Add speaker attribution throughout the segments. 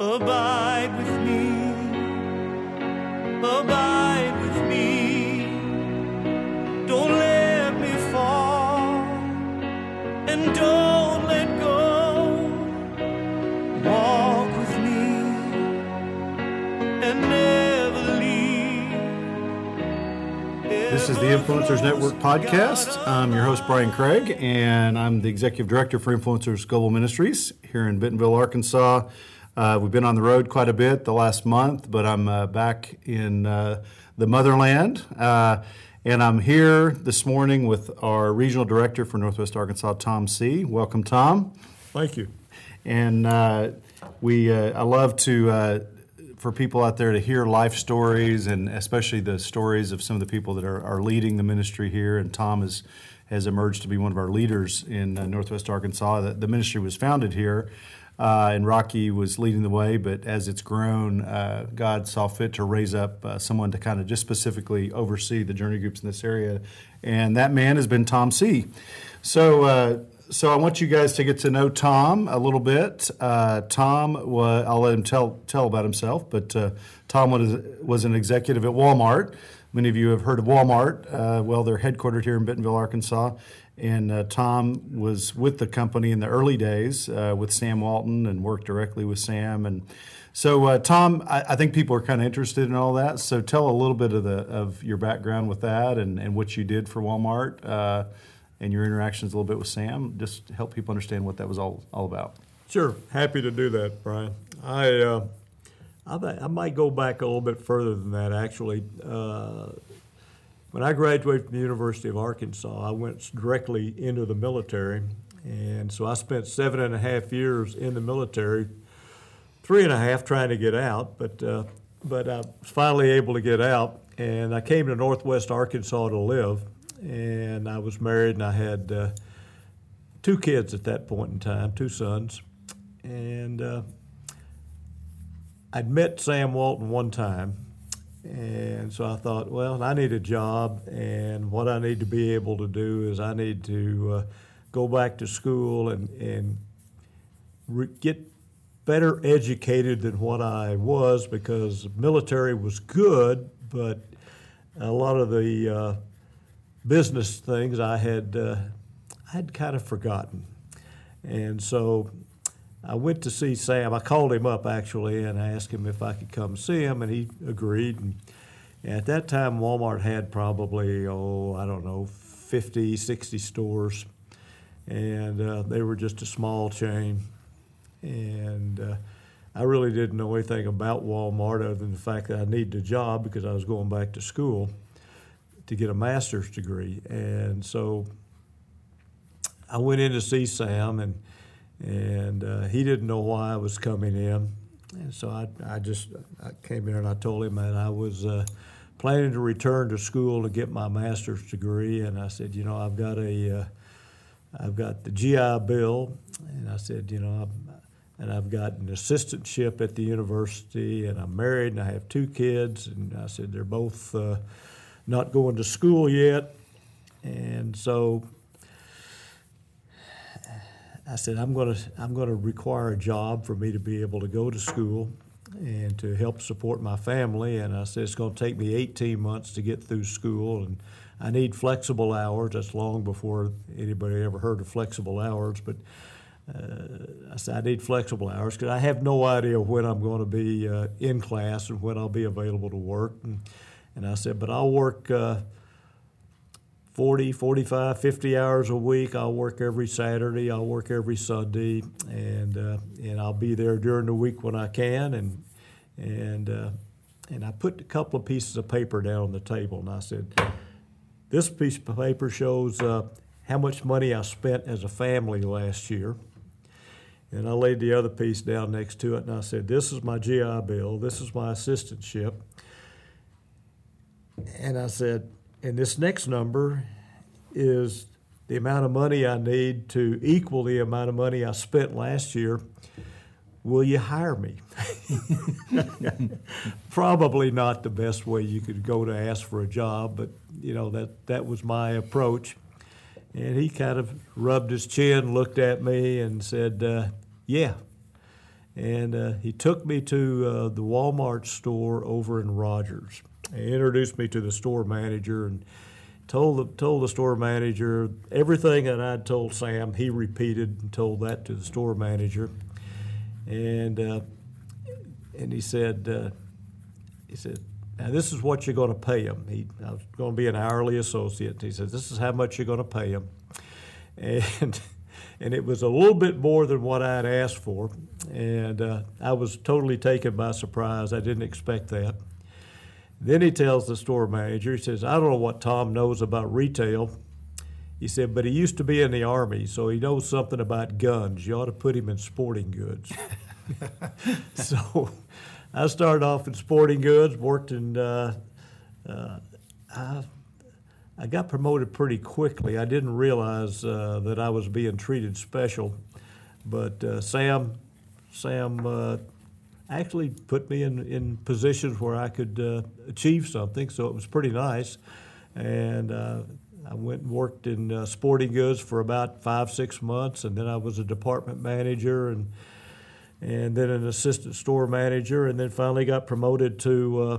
Speaker 1: Abide with me. Abide with me. Don't let me fall. And don't let go. Walk with me. And never leave.
Speaker 2: This is the Influencers Network podcast. I'm your host, Brian Craig, and I'm the Executive Director for Influencers Global Ministries here in Bentonville, Arkansas. Uh, we've been on the road quite a bit the last month, but I'm uh, back in uh, the motherland. Uh, and I'm here this morning with our Regional Director for Northwest Arkansas, Tom Seay. Welcome, Tom.
Speaker 3: Thank you.
Speaker 2: And uh, we, uh, I love to, uh, for people out there to hear life stories, and especially the stories of some of the people that are, are leading the ministry here. And Tom is, has emerged to be one of our leaders in uh, Northwest Arkansas. The, the ministry was founded here. Uh, and Rocky was leading the way, but as it's grown, uh, God saw fit to raise up uh, someone to kind of just specifically oversee the journey groups in this area, and that man has been Tom Seay. So, uh, so I want you guys to get to know Tom a little bit. Uh, Tom, I'll let him tell tell about himself, but uh, Tom was was an executive at Walmart. Many of you have heard of Walmart. Well, they're headquartered here in Bentonville, Arkansas. And uh, Tom was with the company in the early days uh, with Sam Walton and worked directly with Sam. And so, uh, Tom, I, I think people are kind of interested in all that. So, tell a little bit of the of your background with that and, and what you did for Walmart uh, and your interactions a little bit with Sam. Just help people understand what that was all all about.
Speaker 3: Sure, happy to do that, Brian. I uh, I, I might go back a little bit further than that. Actually, uh, when I graduated from the University of Arkansas, I went directly into the military, and so I spent seven and a half years in the military. Three and a half trying to get out, but uh, but I was finally able to get out, and I came to Northwest Arkansas to live, and I was married, and I had. Uh, two kids at that point in time, two sons, and uh, I'd met Sam Walton one time, and so I thought, well, I need a job, and what I need to be able to do is I need to uh, go back to school and and re- get better educated than what I was because military was good, but a lot of the uh, business things I had uh, I'd kind of forgotten, and so I went to see Sam. I called him up actually and I asked him if I could come see him, and he agreed. And at that time, Walmart had probably oh I don't know 50, 60 stores, and uh, they were just a small chain, and. Uh, I really didn't know anything about Walmart other than the fact that I needed a job because I was going back to school to get a master's degree. And so I went in to see Sam, and and uh, he didn't know why I was coming in, and so I, I just I came in and I told him that I was uh, planning to return to school to get my master's degree, and I said, you know, I've got a uh, I've got the GI Bill, and I said, you know, I'm, and I've got an assistantship at the university, and I'm married, and I have two kids, and I said they're both uh, not going to school yet, and so I said I'm going to I'm going to require a job for me to be able to go to school and to help support my family. And I said it's going to take me 18 months to get through school, and I need flexible hours. That's long before anybody ever heard of flexible hours, but. Uh, I said I need flexible hours because I have no idea when I'm going to be uh, in class and when I'll be available to work. And, and I said, but I'll work uh, 40, 45, 50 hours a week. I'll work every Saturday. I'll work every Sunday, and uh, and I'll be there during the week when I can. And and uh, and I put a couple of pieces of paper down on the table, and I said, this piece of paper shows uh, how much money I spent as a family last year. And I laid the other piece down next to it, and I said, This is my GI Bill, this is my assistantship. And I said, And this next number is the amount of money I need to equal the amount of money I spent last year. Will you hire me? Probably not the best way you could go to ask for a job, but you know that that was my approach. And he kind of rubbed his chin, looked at me, and said, uh, "Yeah." And uh, he took me to uh, the Walmart store over in Rogers. He introduced me to the store manager and told the, told the store manager everything that I'd told Sam. He repeated and told that to the store manager. And uh, and he said, uh, he said, now this is what you're going to pay him. He, I was going to be an hourly associate. He said, this is how much you're going to pay him, and and it was a little bit more than what I had asked for, and uh, I was totally taken by surprise. I didn't expect that. Then he tells the store manager, he says, I don't know what Tom knows about retail. He said, but he used to be in the Army, so he knows something about guns. You ought to put him in sporting goods. so I started off in sporting goods, worked in, uh, uh, I, I got promoted pretty quickly. I didn't realize uh, that I was being treated special, but uh, Sam, Sam uh, actually put me in, in positions where I could uh, achieve something, so it was pretty nice. And I went and worked in sporting goods for about five, six months, and then I was a department manager and and then an assistant store manager, and then finally got promoted to uh,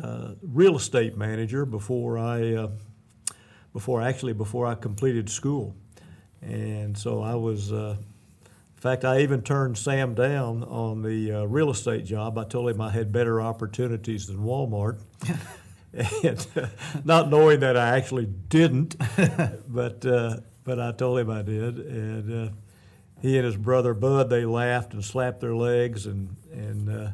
Speaker 3: uh, real estate manager before I, uh, before actually before I completed school, and so I was. Fact, I even turned Sam down on the uh, real estate job. I told him I had better opportunities than Walmart. and uh, not knowing that I actually didn't, but uh, but I told him I did, and uh, he and his brother Bud they laughed and slapped their legs and and uh,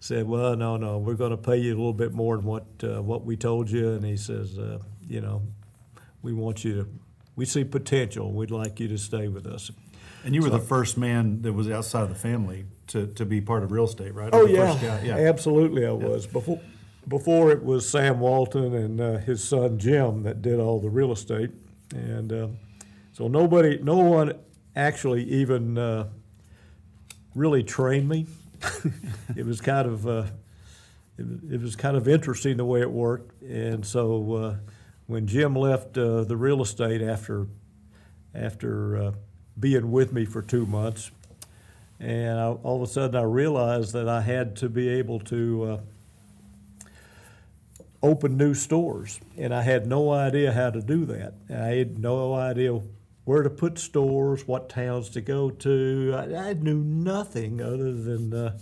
Speaker 3: said, "Well, no, no, we're going to pay you a little bit more than what uh, what we told you." And he says, uh, "You know, we want you to, we see potential. We'd like you to stay with us."
Speaker 2: And you were so, the first man that was outside of the family to, to be part of real estate, right?
Speaker 3: Oh yeah, yeah, absolutely, I was before. Before it was Sam Walton and uh, his son Jim that did all the real estate, and uh, so nobody, no one actually even uh, really trained me. it was kind of uh, it, it, was kind of interesting the way it worked, and so uh, when Jim left uh, the real estate after after uh, being with me for two months, and I, all of a sudden I realized that I had to be able to uh, open new stores, and I had no idea how to do that. I had no idea where to put stores, what towns to go to. I, I knew nothing other than uh,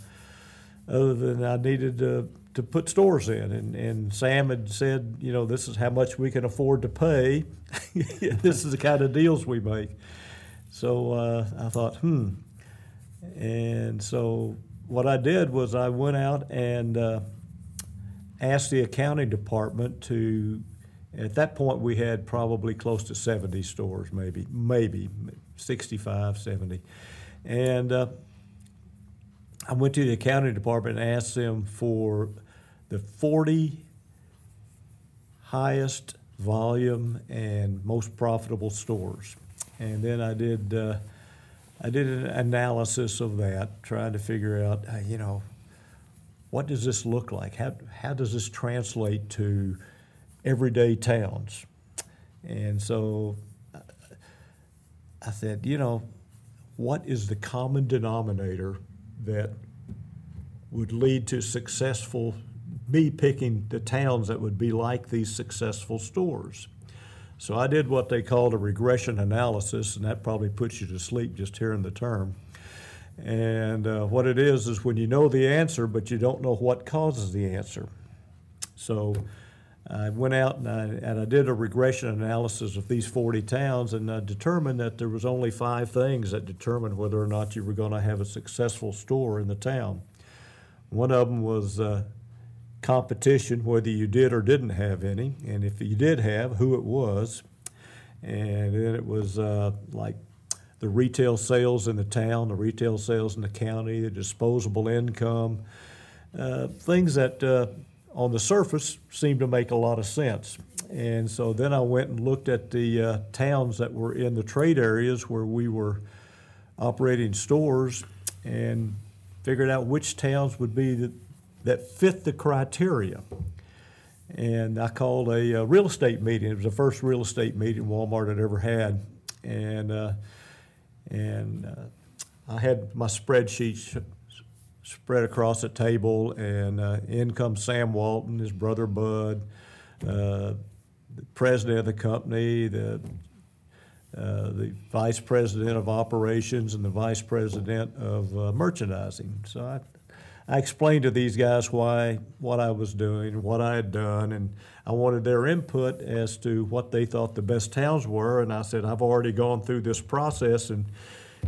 Speaker 3: other than I needed to, to put stores in. And, and Sam had said, you know, this is how much we can afford to pay. this is the kind of deals we make. So uh, I thought, hmm. And so what I did was I went out and uh, asked the accounting department to at that point, we had probably close to 70 stores, maybe, maybe 65, 70. And uh, I went to the accounting department and asked them for the 40 highest volume and most profitable stores. And then I did, uh, I did an analysis of that, trying to figure out, uh, you know, what does this look like? How, how does this translate to everyday towns. And so I said, you know, what is the common denominator that would lead to successful, me picking the towns that would be like these successful stores? So I did what they called a regression analysis, and that probably puts you to sleep just hearing the term. And uh, what it is is when you know the answer, but you don't know what causes the answer. So I went out and I, and I did a regression analysis of these 40 towns and I determined that there was only five things that determined whether or not you were going to have a successful store in the town. One of them was uh, competition, whether you did or didn't have any, and if you did have, who it was. And then it was uh, like the retail sales in the town, the retail sales in the county, the disposable income, uh, things that uh, on the surface seemed to make a lot of sense. And so then I went and looked at the uh, towns that were in the trade areas where we were operating stores and figured out which towns would be the, that fit the criteria. And I called a, uh, real estate meeting. It was the first real estate meeting Walmart had ever had. And, uh, and uh, I had my spreadsheet sh- spread across the table, and uh, in comes Sam Walton, his brother Bud, uh, the president of the company, the uh, the vice president of operations, and the vice president of uh, merchandising. So I, I explained to these guys why what I was doing, what I had done, and I wanted their input as to what they thought the best towns were. And I said, I've already gone through this process and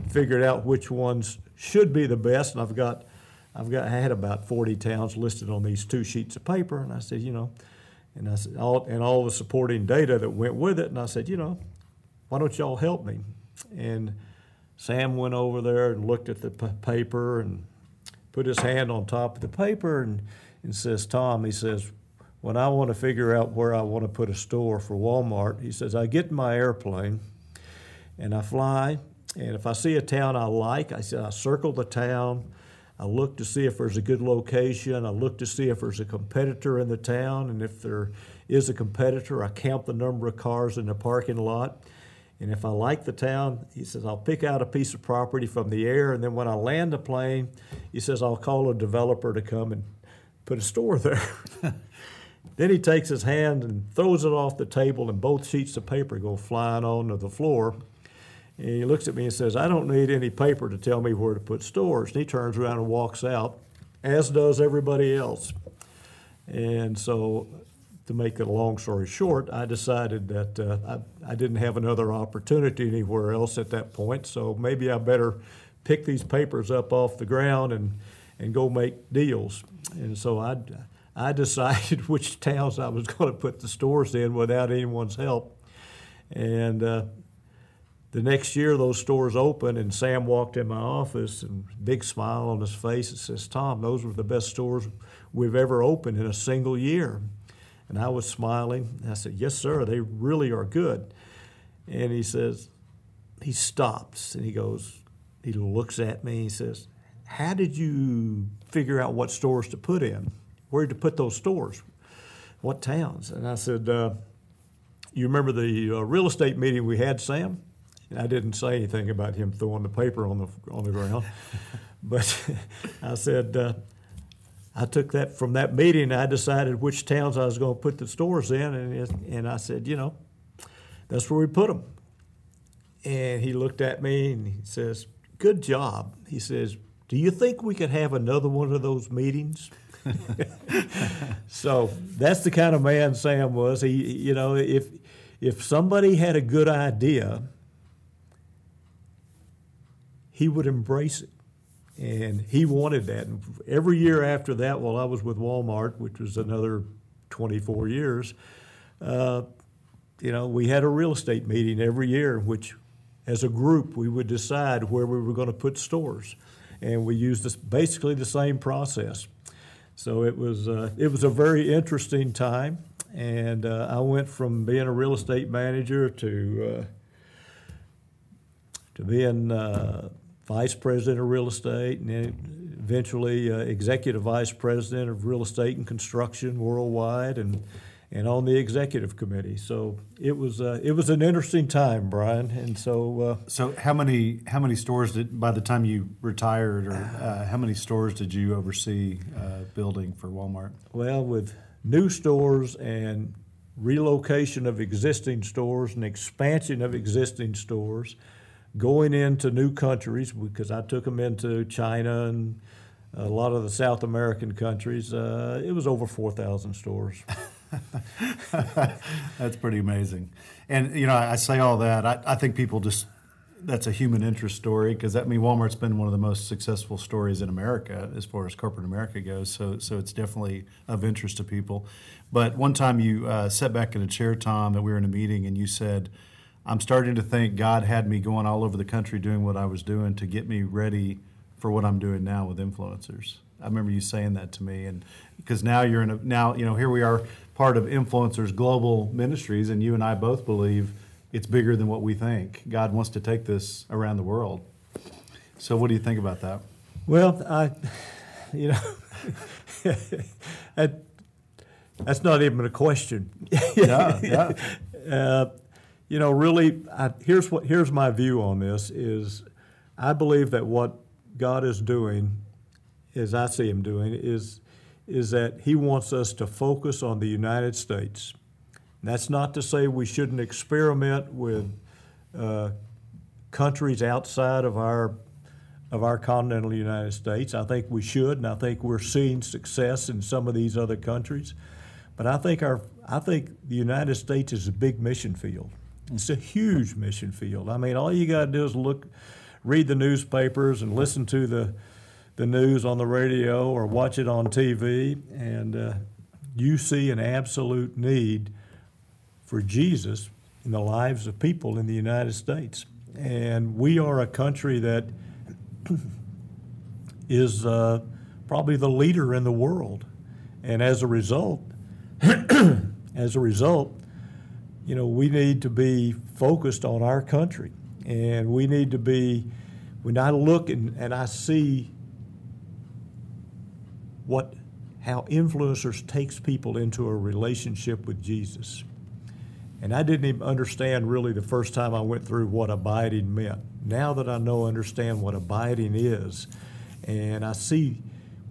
Speaker 3: figured out which ones should be the best. And I've got, I've got, I had about 40 towns listed on these two sheets of paper. And I said, you know, and I said, all, and all the supporting data that went with it. And I said, you know, why don't y'all help me? And Sam went over there and looked at the p- paper and put his hand on top of the paper and, and says, Tom, he says, when I want to figure out where I want to put a store for Walmart, he says, I get in my airplane and I fly, and if I see a town I like, I said, I circle the town. I look to see if there's a good location. I look to see if there's a competitor in the town, and if there is a competitor, I count the number of cars in the parking lot. And if I like the town, he says, I'll pick out a piece of property from the air, and then when I land the plane, he says, I'll call a developer to come and put a store there. then he takes his hand and throws it off the table, and both sheets of paper go flying onto the floor. And he looks at me and says, I don't need any paper to tell me where to put stores. And he turns around and walks out, as does everybody else. And so, to make it a long story short, I decided that uh, I, I didn't have another opportunity anywhere else at that point. So maybe I better pick these papers up off the ground and, and go make deals. And so I, I decided which towns I was going to put the stores in without anyone's help. And uh, the next year, those stores opened, and Sam walked in my office and big smile on his face and says, "Tom, those were the best stores we've ever opened in a single year." And I was smiling. I said, "Yes, sir. They really are good." And he says, he stops and he goes, he looks at me. And he says, "How did you figure out what stores to put in? Where to put those stores? What towns?" And I said, uh, "You remember the uh, real estate meeting we had, Sam?" And I didn't say anything about him throwing the paper on the on the ground, but I said uh, I took that from that meeting. I decided which towns I was going to put the stores in, and and I said, you know, that's where we put them. And he looked at me and he says, "Good job." He says, "Do you think we could have another one of those meetings?" so that's the kind of man Sam was. He, you know, if if somebody had a good idea he would embrace it. And he wanted that. And every year after that, while I was with Walmart, which was another 24 years, uh, you know, we had a real estate meeting every year, which, as a group, we would decide where we were going to put stores, and we used this, basically the same process. So it was uh, it was a very interesting time, and uh, I went from being a real estate manager to uh, to being uh, vice president of real estate, and then eventually uh, executive vice president of real estate and construction worldwide, and and on the executive committee. So it was uh, it was an interesting time, Brian. And so uh,
Speaker 2: So how many how many stores did by the time you retired, or uh, how many stores did you oversee uh, building for Walmart?
Speaker 3: well, with new stores and relocation of existing stores and expansion of existing stores, going into new countries because I took them into China and a lot of the South American countries. Uh, it was over four thousand stores.
Speaker 2: That's pretty amazing. And you know, I, I say all that. I, I think people just that's a human interest story because that I mean Walmart's been one of the most successful stories in America as far as corporate America goes. So so it's definitely of interest to people. But one time you uh, sat back in a chair, Tom, and we were in a meeting, and you said. I'm starting to think God had me going all over the country doing what I was doing to get me ready for what I'm doing now with influencers. I remember you saying that to me, and because now you're in a now you know here we are part of influencers global ministries, and you and I both believe it's bigger than what we think. God wants to take this around the world. So, what do you think about that?
Speaker 3: Well, I, you know, that, that's not even a question.
Speaker 2: Yeah, yeah.
Speaker 3: Uh, you know, really, I, here's what here's my view on this: is I believe that what God is doing, as I see Him doing, is is that He wants us to focus on the United States. And that's not to say we shouldn't experiment with uh, countries outside of our of our continental United States. I think we should, and I think we're seeing success in some of these other countries. But I think our I think the United States is a big mission field. It's a huge mission field. I mean, all you got to do is look, read the newspapers and listen to the the news on the radio or watch it on TV, and uh, you see an absolute need for Jesus in the lives of people in the United States. And we are a country that is uh, probably the leader in the world. And as a result, as a result, you know, we need to be focused on our country. And we need to be, when I look and, and I see what how influencers takes people into a relationship with Jesus. And I didn't even understand really the first time I went through what abiding meant. Now that I know understand what abiding is, and I see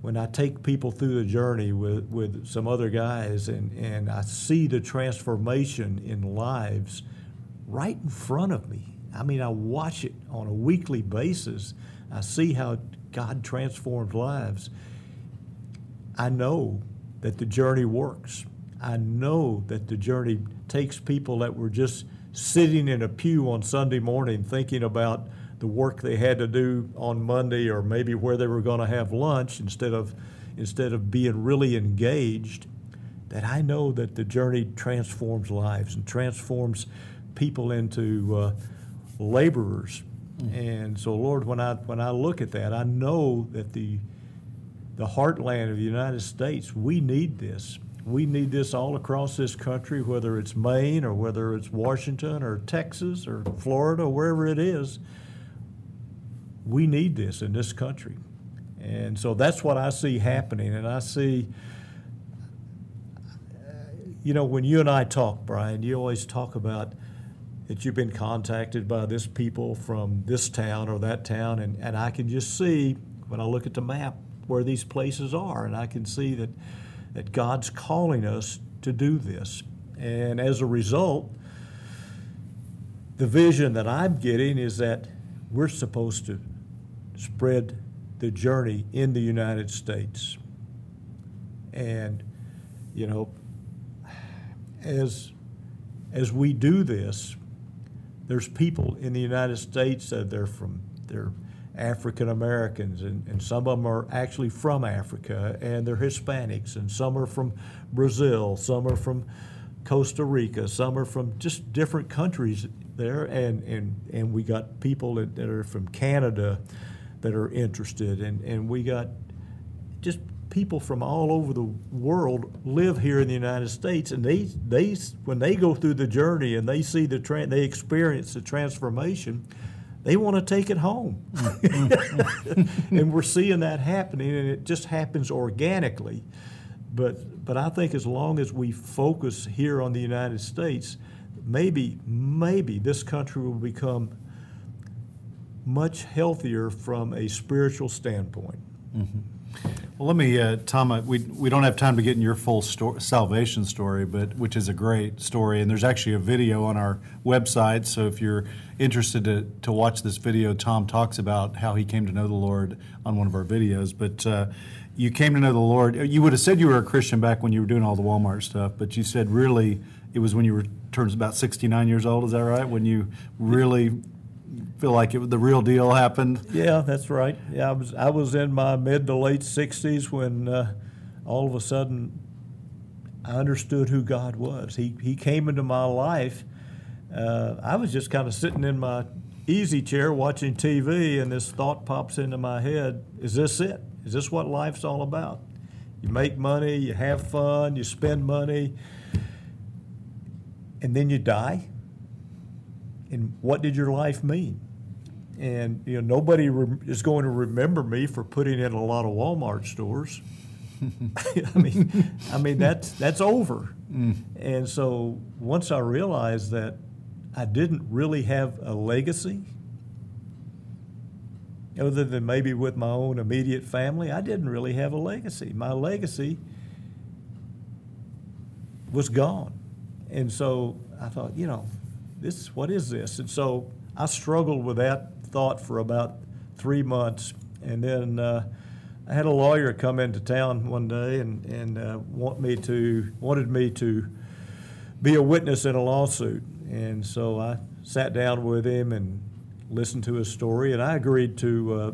Speaker 3: when I take people through the journey with, with some other guys and, and I see the transformation in lives right in front of me. I mean, I watch it on a weekly basis. I see how God transforms lives. I know that the journey works. I know that the journey takes people that were just sitting in a pew on Sunday morning thinking about the work they had to do on Monday or maybe where they were going to have lunch instead of instead of being really engaged that I know that the journey transforms lives and transforms people into uh, laborers. And so Lord when I when I look at that I know that the the heartland of the United States, we need this. We need this all across this country, whether it's Maine or whether it's Washington or Texas or Florida, wherever it is. We need this in this country. And so that's what I see happening. And I see, you know, when you and I talk, Brian, you always talk about that you've been contacted by this people from this town or that town. And, and I can just see when I look at the map where these places are. And I can see that, that God's calling us to do this. And as a result, the vision that I'm getting is that we're supposed to spread the journey in the United States. And, you know, as, as we do this, there's people in the United States that they're from, they're African Americans, and, and some of them are actually from Africa, and they're Hispanics, and some are from Brazil, some are from Costa Rica, some are from just different countries there, and, and, and we got people that, that are from Canada that are interested, and, and we got just people from all over the world live here in the United States, and they they when they go through the journey and they see the tra- they experience the transformation, they want to take it home, and we're seeing that happening, and it just happens organically. But but I think as long as we focus here on the United States, maybe maybe this country will become much healthier from a spiritual standpoint.
Speaker 2: Well, let me, uh, Tom. uh, We we don't have time to get in your full sto- salvation story, but which is a great story, and there's actually a video on our website. So if you're interested to to watch this video, Tom talks about how he came to know the Lord on one of our videos. But uh, you came to know the Lord. You would have said you were a Christian back when you were doing all the Walmart stuff, but you said really it was when you were turned about 69 years old. Is that right? When you really feel like it, the real deal happened.
Speaker 3: Yeah, that's right. Yeah, I was I was in my mid to late sixties when uh, all of a sudden I understood who God was. He He came into my life. Uh, I was just kind of sitting in my easy chair watching TV, and this thought pops into my head: Is this it? Is this what life's all about? You make money, you have fun, you spend money, and then you die. And what did your life mean? and you know nobody re- is going to remember me for putting in a lot of Walmart stores. I mean, I mean that's that's over. Mm. And so once I realized that I didn't really have a legacy, other than maybe with my own immediate family, I didn't really have a legacy. My legacy was gone. And so I thought, you know, this what is this? And so I struggled with that thought for about three months, and then uh, I had a lawyer come into town one day and and uh, want me to wanted me to be a witness in a lawsuit, and so I sat down with him and listened to his story, and I agreed to uh,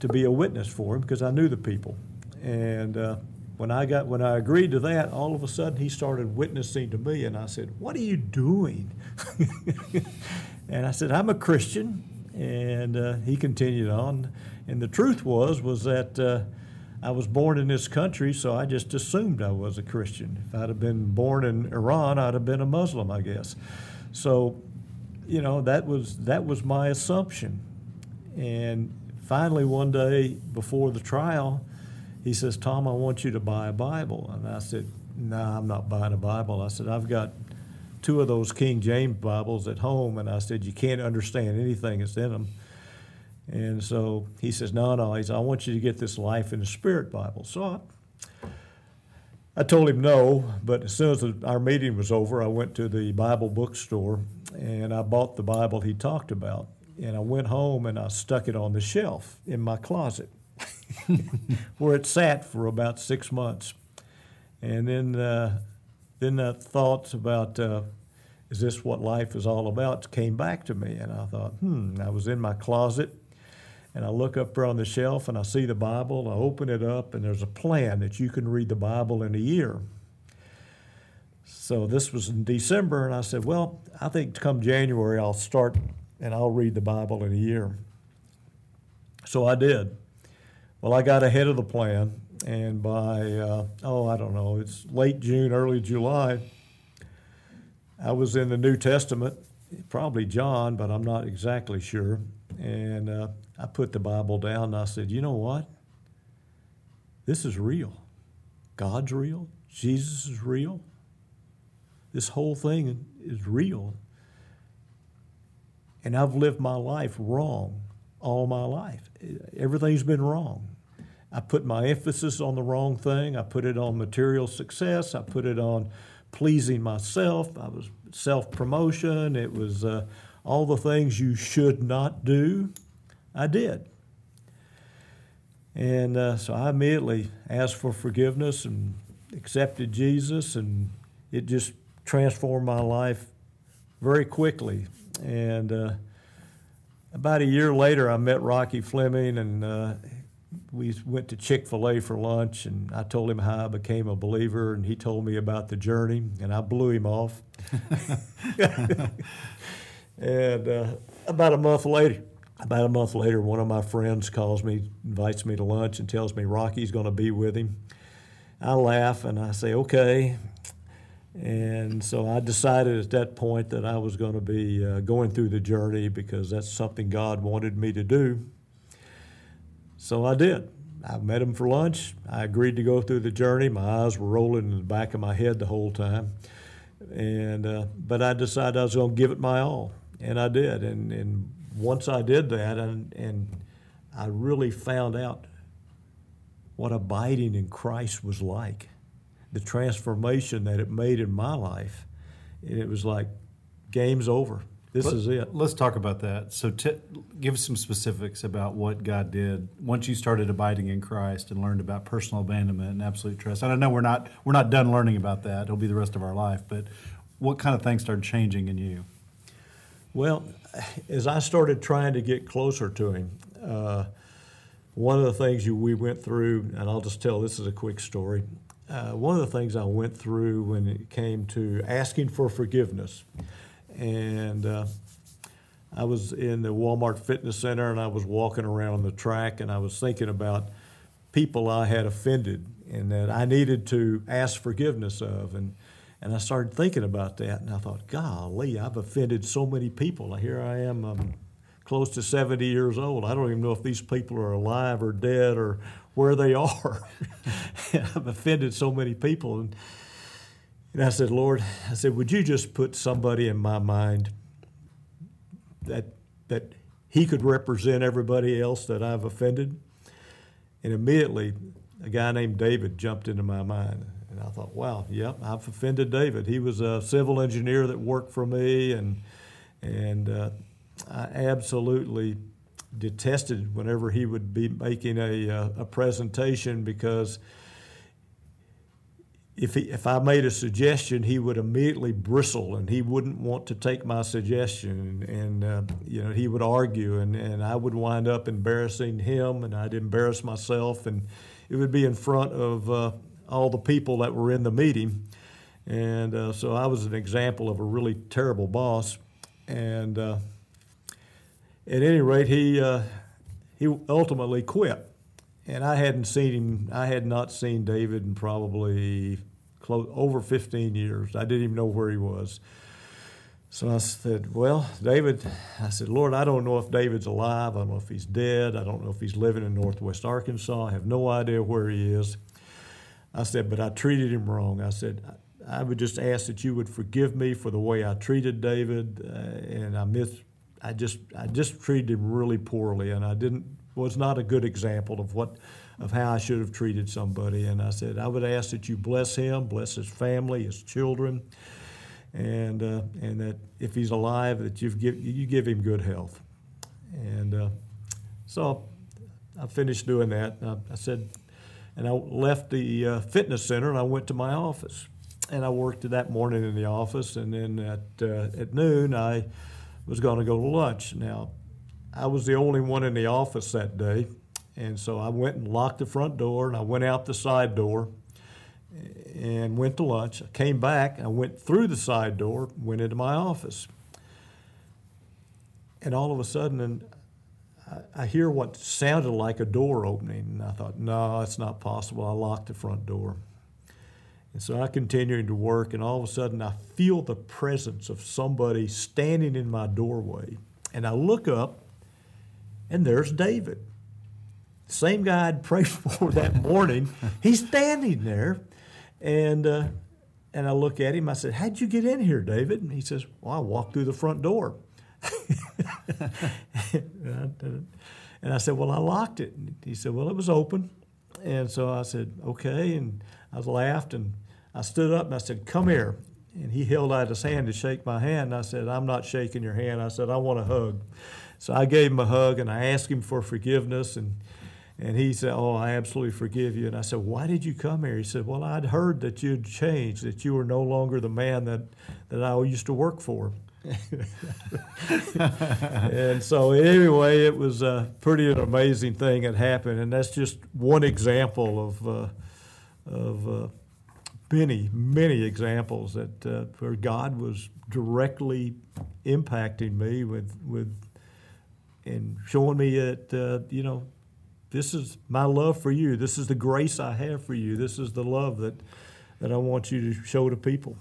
Speaker 3: to be a witness for him because I knew the people, and uh, when I got when I agreed to that, all of a sudden he started witnessing to me, and I said, "What are you doing?" and I said, "I'm a Christian," and uh, he continued on, and the truth was was that. Uh, I was born in this country, so I just assumed I was a Christian. If I'd have been born in Iran, I'd have been a Muslim, I guess. So, you know, that was that was my assumption. And finally, one day before the trial, he says, Tom, I want you to buy a Bible. And I said, No, nah, I'm not buying a Bible. I said, I've got two of those King James Bibles at home. And I said, You can't understand anything that's in them. And so he says, No, no. He says, I want you to get this Life in the Spirit Bible. So I, I told him no, but as soon as our meeting was over, I went to the Bible bookstore and I bought the Bible he talked about. And I went home and I stuck it on the shelf in my closet. where it sat for about six months. And then, uh, then that thoughts about uh, is this what life is all about came back to me. And I thought, hmm, I was in my closet and I look up there on the shelf and I see the Bible. I open it up and there's a plan that you can read the Bible in a year. So this was in December, and I said, Well, I think come January I'll start and I'll read the Bible in a year. So I did. Well, I got ahead of the plan, and by, uh, oh, I don't know, it's late June, early July, I was in the New Testament, probably John, but I'm not exactly sure. And uh, I put the Bible down and I said, you know what? This is real. God's real. Jesus is real. This whole thing is real. And I've lived my life wrong all my life. Everything's been wrong. I put my emphasis on the wrong thing. I put it on material success. I put it on pleasing myself. I was self promotion. It was uh, all the things you should not do. I did. And uh, so I immediately asked for forgiveness and accepted Jesus, and it just transformed my life very quickly. And uh, about a year later, I met Rocky Fleming, and uh, we went to Chick fil A for lunch, and I told him how I became a believer, and he told me about the journey, and I blew him off. and uh, about a month later, about a month later, one of my friends calls me, invites me to lunch, and tells me Rocky's going to be with him. I laugh and I say, okay. And so I decided at that point that I was going to be uh, going through the journey because that's something God wanted me to do. So I did. I met him for lunch. I agreed to go through the journey. My eyes were rolling in the back of my head the whole time. And uh, but I decided I was going to give it my all, and I did. And, and once I did that, and, and I really found out what abiding in Christ was like, the transformation that it made in my life. And it was like, game's over. This
Speaker 2: Let,
Speaker 3: is it.
Speaker 2: Let's talk about that. So, t- give us some specifics about what God did once you started abiding in Christ and learned about personal abandonment and absolute trust. And I know we're not we're not done learning about that. It'll be the rest of our life. But what kind of things started changing in you?
Speaker 3: Well, as I started trying to get closer to Him, uh, one of the things you, we went through, and I'll just tell this is a quick story. Uh, one of the things I went through when it came to asking for forgiveness and uh, I was in the Walmart Fitness Center and I was walking around the track and I was thinking about people I had offended and that I needed to ask forgiveness of. And, and I started thinking about that and I thought, golly, I've offended so many people. Here I am, I'm close to 70 years old. I don't even know if these people are alive or dead or where they are. I've offended so many people. And, and I said, Lord, I said, would you just put somebody in my mind that that he could represent everybody else that I've offended. And immediately, a guy named David jumped into my mind. And I thought, wow, yep, I've offended David. He was a civil engineer that worked for me, and, and uh, I absolutely detested whenever he would be making a, uh, a presentation because if, he, if I made a suggestion, he would immediately bristle and he wouldn't want to take my suggestion. And, uh, you know, he would argue, and, and I would wind up embarrassing him, and I'd embarrass myself. And it would be in front of uh, all the people that were in the meeting. And uh, so I was an example of a really terrible boss. And uh, at any rate, he, uh, he ultimately quit and I hadn't seen him. I had not seen David in probably close, over 15 years. I didn't even know where he was. So I said, "Well, David," I said, "Lord, I don't know if David's alive. I don't know if he's dead. I don't know if he's living in Northwest Arkansas. I have no idea where he is." I said, "But I treated him wrong." I said. I would just ask that you would forgive me for the way I treated David, uh, and I miss, I just, I just treated him really poorly, and I didn't was not a good example of what of how I should have treated somebody. And I said, I would ask that you bless him, bless his family, his children, and uh, and that if he's alive, that you give you give him good health. And uh, so I finished doing that. I, I, said, and I left the uh, fitness center and I went to my office. And I worked that morning in the office, and then at uh, at noon I was going to go to lunch. Now I was the only one in the office that day, and so I went and locked the front door, and I went out the side door and went to lunch. I came back, I went through the side door, went into my office. And all of a sudden, and I, I hear what sounded like a door opening, and I thought, no, it's not possible. I locked the front door. And so I continued to work, and all of a sudden, I feel the presence of somebody standing in my doorway. And I look up, and there's David. Same guy I'd prayed for that morning. He's standing there. And, uh, and I look at him. I said, How'd you get in here, David? And he says, Well, I walked through the front door. and I said, Well, I locked it. And he said, Well, it was open. And so I said, Okay. And I laughed and I stood up and I said, Come here. And he held out his hand to shake my hand. And I said, I'm not shaking your hand. I said, I want a hug. So I gave him a hug and I asked him for forgiveness. And, and he said, Oh, I absolutely forgive you. And I said, Why did you come here? He said, Well, I'd heard that you'd changed, that you were no longer the man that, that I used to work for. and so, anyway, it was a pretty amazing thing that happened. And that's just one example of, uh, of uh, many, many examples that uh, where God was directly impacting me with, with and showing me that uh, you know this is my love for you. This is the grace I have for you. This is the love that that I want you to show to people.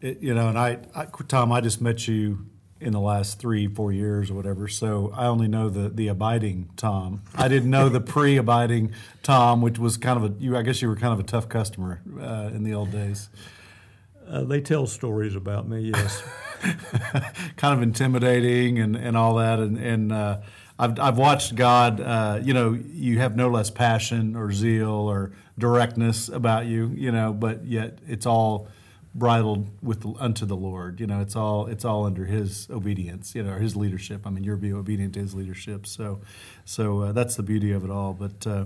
Speaker 2: It, you know, and I, I, Tom, I just met you in the last three, four years or whatever. So I only know the the abiding Tom. I didn't know the pre-abiding Tom, which was kind of a you. I guess you were kind of a tough customer uh, in the old days.
Speaker 3: Uh, they tell stories about me, yes.
Speaker 2: kind of intimidating and, and all that. And, and uh, I've, I've watched God, uh, you know, you have no less passion or zeal or directness about you, you know, but yet it's all bridled with unto the Lord. You know, it's all it's all under His obedience. You know, or His leadership. I mean, you're being obedient to His leadership. So, so uh, that's the beauty of it all. But uh,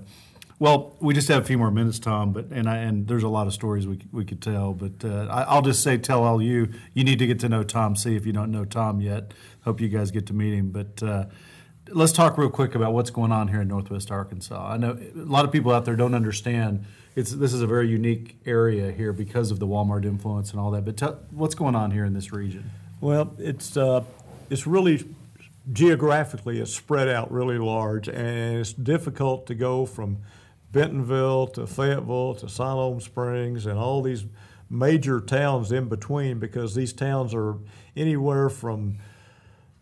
Speaker 2: well, we just have a few more minutes, Tom, but and I, and there's a lot of stories we we could tell, but uh, I, will just say tell all you you need to get to know Tom Seay if you don't know Tom yet. Hope you guys get to meet him, but. Uh, let's talk real quick about what's going on here in Northwest Arkansas. I know a lot of people out there don't understand. It's this is a very unique area here because of the Walmart influence and all that. But what's going on here in this region?
Speaker 3: Well, it's uh, it's really geographically it's spread out really large, and it's difficult to go from Bentonville to Fayetteville to Siloam Springs and all these major towns in between because these towns are anywhere from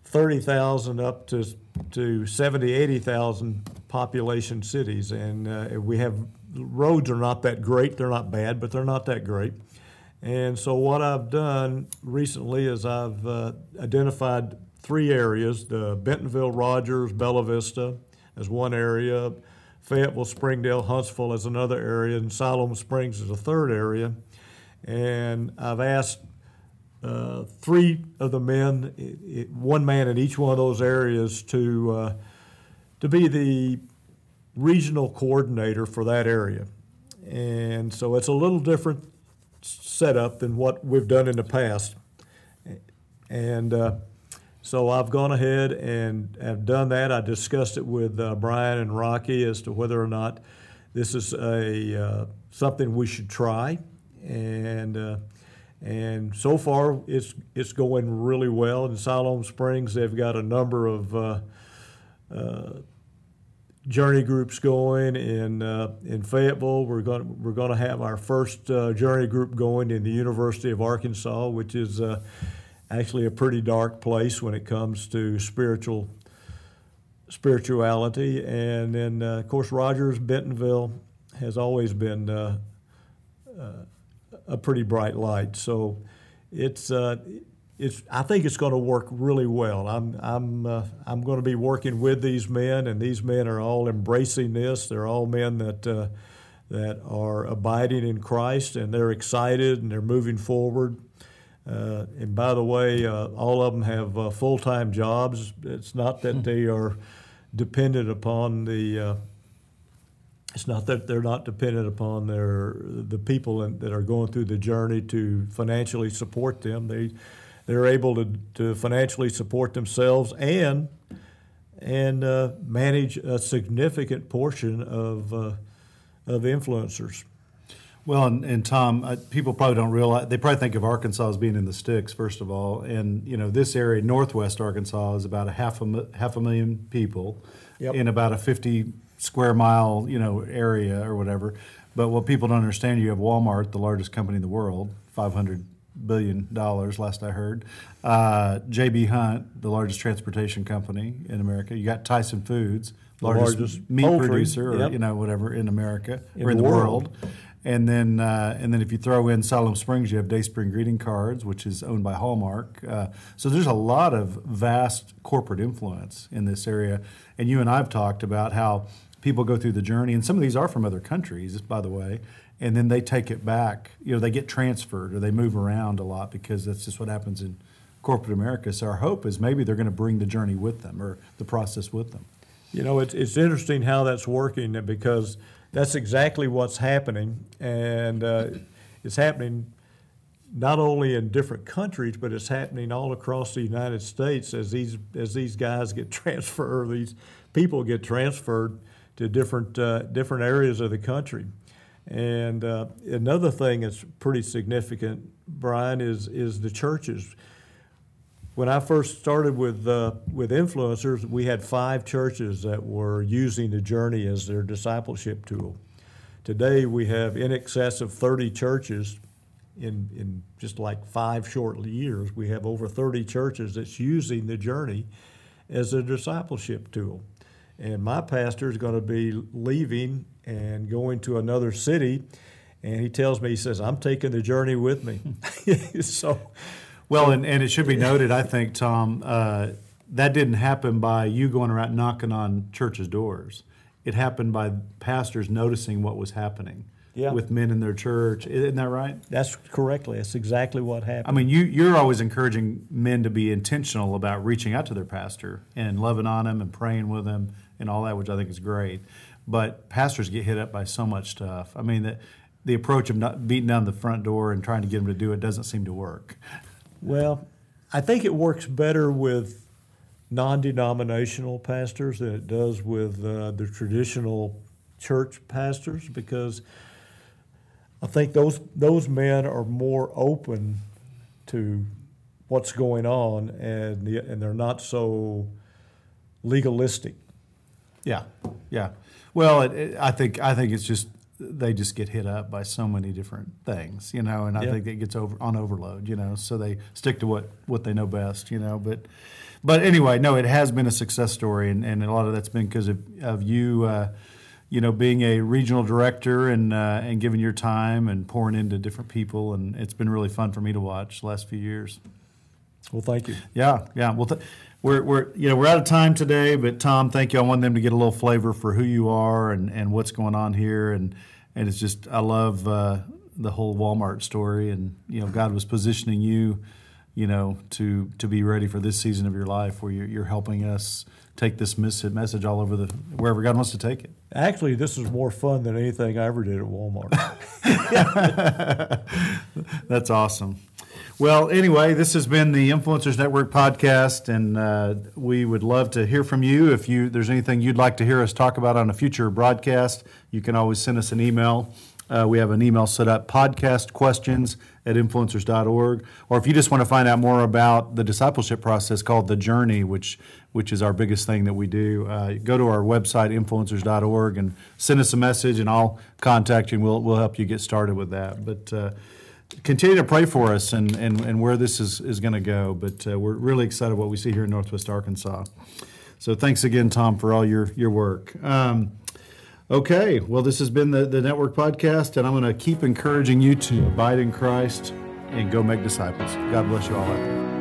Speaker 3: 30,000 up to, to 70, 80,000 population cities. And uh, we have roads are not that great. They're not bad, but they're not that great. And so what I've done recently is I've uh, identified three areas: the Bentonville, Rogers, Bella Vista as one area, Fayetteville, Springdale, Huntsville as another area, and Siloam Springs as a third area. And I've asked uh, three of the men, i- i- one man in each one of those areas, to uh, to be the regional coordinator for that area. And so it's a little different setup than what we've done in the past. And uh, so I've gone ahead and have done that. I discussed it with uh, Brian and Rocky as to whether or not this is a uh, something we should try. And uh, and so far it's it's going really well. In Siloam Springs, they've got a number of uh, journey groups going in uh, in Fayetteville. We're going we're going to have our first uh, journey group going in the University of Arkansas, which is uh, actually a pretty dark place when it comes to spiritual spirituality. And then uh, of course Rogers Bentonville has always been uh, uh, a pretty bright light. So it's it's I think it's going to work really well. I'm I'm uh, I'm going to be working with these men, and these men are all embracing this. They're all men that uh, that are abiding in Christ, and they're excited and they're moving forward. Uh, and by the way, uh, all of them have uh, full-time jobs. It's not that they are dependent upon the uh, it's not that they're not dependent upon their the people that are going through the journey to financially support them. They they're able to, to financially support themselves and and uh, manage a significant portion of uh, of influencers.
Speaker 2: Well, and, and Tom, uh, people probably don't realize they probably think of Arkansas as being in the sticks, first of all, and you know this area, Northwest Arkansas, is about a half a half a million people
Speaker 3: Yep.
Speaker 2: in about a fifty square mile you know area or whatever. But what people don't understand, you have Walmart, the largest company in the world, five hundred billion dollars, last I heard. Uh, J.B. Hunt, the largest transportation company in America. You got Tyson Foods, largest,
Speaker 3: largest
Speaker 2: meat
Speaker 3: poultry,
Speaker 2: producer, or
Speaker 3: yep.
Speaker 2: you know whatever in America
Speaker 3: In
Speaker 2: or in
Speaker 3: the world.
Speaker 2: world. And then, uh, and then, if you throw in Siloam Springs, you have Dayspring Greeting Cards, which is owned by Hallmark. Uh, so there's a lot of vast corporate influence in this area. And you and I've talked about how people go through the journey, and some of these are from other countries, by the way, and then they take it back. You know, they get transferred or they move around a lot because that's just what happens in corporate America. So our hope is maybe they're going to bring the journey with them or the process with them.
Speaker 3: You know, it's, it's interesting how that's working because that's exactly what's happening. And uh, it's happening not only in different countries, but it's happening all across the United States as these, as these guys get transferred, these people get transferred to different, uh, different areas of the country. And uh, another thing that's pretty significant, Brian, is, is the churches. When I first started with uh, with influencers, we had five churches that were using the journey as their discipleship tool. Today, we have in excess of 30 churches. In, in just like five short years, we have over 30 churches that's using the journey as a discipleship tool. And my pastor is going to be leaving and going to another city. And he tells me, he says, I'm taking the journey with me. so,
Speaker 2: Well, and, and it should be noted, I think, Tom, uh, that didn't happen by you going around knocking on churches' doors. It happened by pastors noticing what was happening
Speaker 3: Yeah.
Speaker 2: with men in their church. Isn't that right?
Speaker 3: That's correctly. That's exactly what happened.
Speaker 2: I mean, you, you're always encouraging men to be intentional about reaching out to their pastor and loving on him and praying with him and all that, which I think is great. But pastors get hit up by so much stuff. I mean, the, the approach of not beating down the front door and trying to get them to do it doesn't seem to work.
Speaker 3: well, I think it works better with non-denominational pastors than it does with uh, the traditional church pastors because I think those those men are more open to what's going on and the, and they're not so legalistic.
Speaker 2: Yeah, yeah. Well, it, it, I think I think it's just they just get hit up by so many different things, you know, and I
Speaker 3: Yeah.
Speaker 2: think it gets over on overload, you know. So they stick to what what they know best, you know. But but anyway, no, it has been a success story, and, and a lot of that's been because of of you. Uh, you know, being a regional director and uh, and giving your time and pouring into different people, and it's been really fun for me to watch the last few years.
Speaker 3: Well, thank you.
Speaker 2: Yeah, yeah. Well, th- we're, we're you know we're out of time today, but Tom, thank you. I want them to get a little flavor for who you are and, and what's going on here, and and it's just I love uh, the whole Walmart story, and you know God was positioning you, you know, to to be ready for this season of your life where you're, you're helping us take this message all over the wherever God wants to take it.
Speaker 3: Actually, this is more fun than anything I ever did at Walmart.
Speaker 2: That's awesome. Well, anyway, this has been the Influencers Network podcast, and uh, we would love to hear from you. If you there's anything you'd like to hear us talk about on a future broadcast, you can always send us an email. Uh, we have an email set up, podcast questions at influencers.org. Or if you just want to find out more about the discipleship process called The Journey, which, which is our biggest thing that we do, uh, go to our website, influencers.org, and send us a message, and I'll contact you, and we'll, we'll help you get started with that. But uh, continue to pray for us and, and, and where this is, is going to go. But uh, we're really excited what we see here in Northwest Arkansas. So thanks again, Tom, for all your, your work. Um, okay, well, this has been the, the Network Podcast, and I'm going to keep encouraging you to abide in Christ and go make disciples. God bless you all out there.